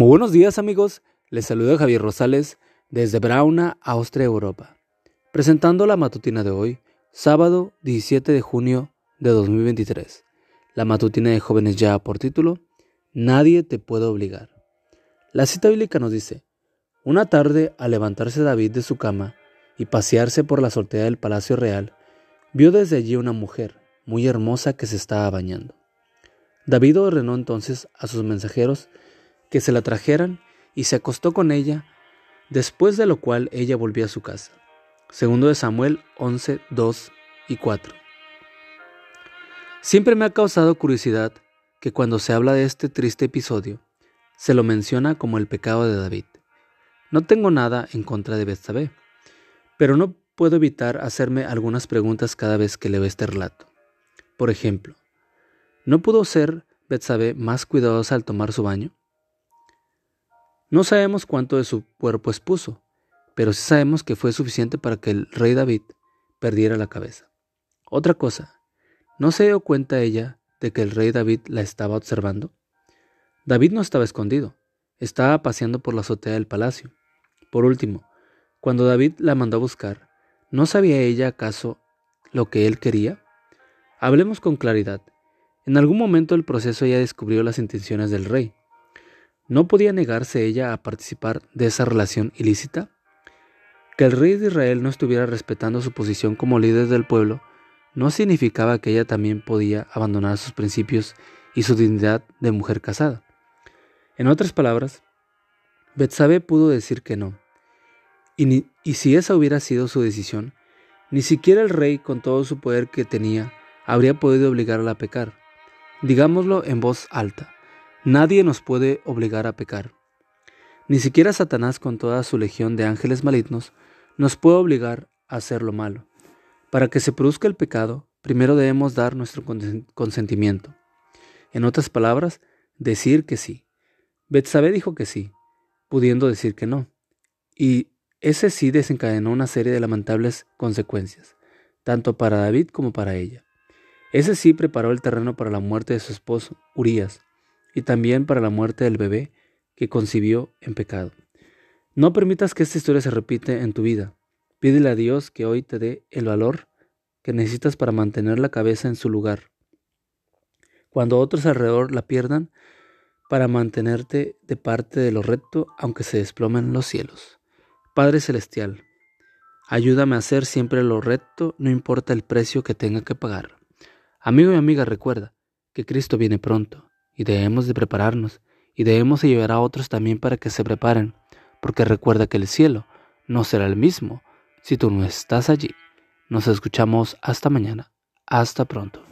Muy buenos días amigos, les saluda Javier Rosales desde Brauna, Austria, Europa, presentando la matutina de hoy, sábado 17 de junio de 2023. La matutina de jóvenes ya por título, Nadie te puede obligar. La cita bíblica nos dice, una tarde al levantarse David de su cama y pasearse por la azotea del palacio real, vio desde allí una mujer muy hermosa que se estaba bañando. David ordenó entonces a sus mensajeros que se la trajeran y se acostó con ella, después de lo cual ella volvió a su casa. Segundo de Samuel 11, 2 y 4. Siempre me ha causado curiosidad que cuando se habla de este triste episodio, se lo menciona como el pecado de David. No tengo nada en contra de Betsabé, pero no puedo evitar hacerme algunas preguntas cada vez que leo este relato. Por ejemplo, ¿no pudo ser Betsabé más cuidadosa al tomar su baño? No sabemos cuánto de su cuerpo expuso, pero sí sabemos que fue suficiente para que el rey David perdiera la cabeza. Otra cosa, ¿no se dio cuenta ella de que el rey David la estaba observando? David no estaba escondido, estaba paseando por la azotea del palacio. Por último, cuando David la mandó a buscar, ¿no sabía ella acaso lo que él quería? Hablemos con claridad. En algún momento del proceso ella descubrió las intenciones del rey. ¿No podía negarse ella a participar de esa relación ilícita? Que el rey de Israel no estuviera respetando su posición como líder del pueblo no significaba que ella también podía abandonar sus principios y su dignidad de mujer casada. En otras palabras, Betsabé pudo decir que no. Y, y si esa hubiera sido su decisión, ni siquiera el rey, con todo su poder que tenía, habría podido obligarla a pecar. Digámoslo en voz alta. Nadie nos puede obligar a pecar. Ni siquiera Satanás con toda su legión de ángeles malignos nos puede obligar a hacer lo malo. Para que se produzca el pecado, primero debemos dar nuestro consentimiento. En otras palabras, decir que sí. Betsabé dijo que sí, pudiendo decir que no. Y ese sí desencadenó una serie de lamentables consecuencias, tanto para David como para ella. Ese sí preparó el terreno para la muerte de su esposo, Urías, y también para la muerte del bebé que concibió en pecado. No permitas que esta historia se repite en tu vida. Pídele a Dios que hoy te dé el valor que necesitas para mantener la cabeza en su lugar. Cuando otros alrededor la pierdan, para mantenerte de parte de lo recto aunque se desplomen los cielos. Padre Celestial, ayúdame a hacer siempre lo recto, no importa el precio que tenga que pagar. Amigo y amiga, recuerda que Cristo viene pronto y debemos de prepararnos y debemos ayudar a otros también para que se preparen, porque recuerda que el cielo no será el mismo si tú no estás allí. Nos escuchamos hasta mañana. Hasta pronto.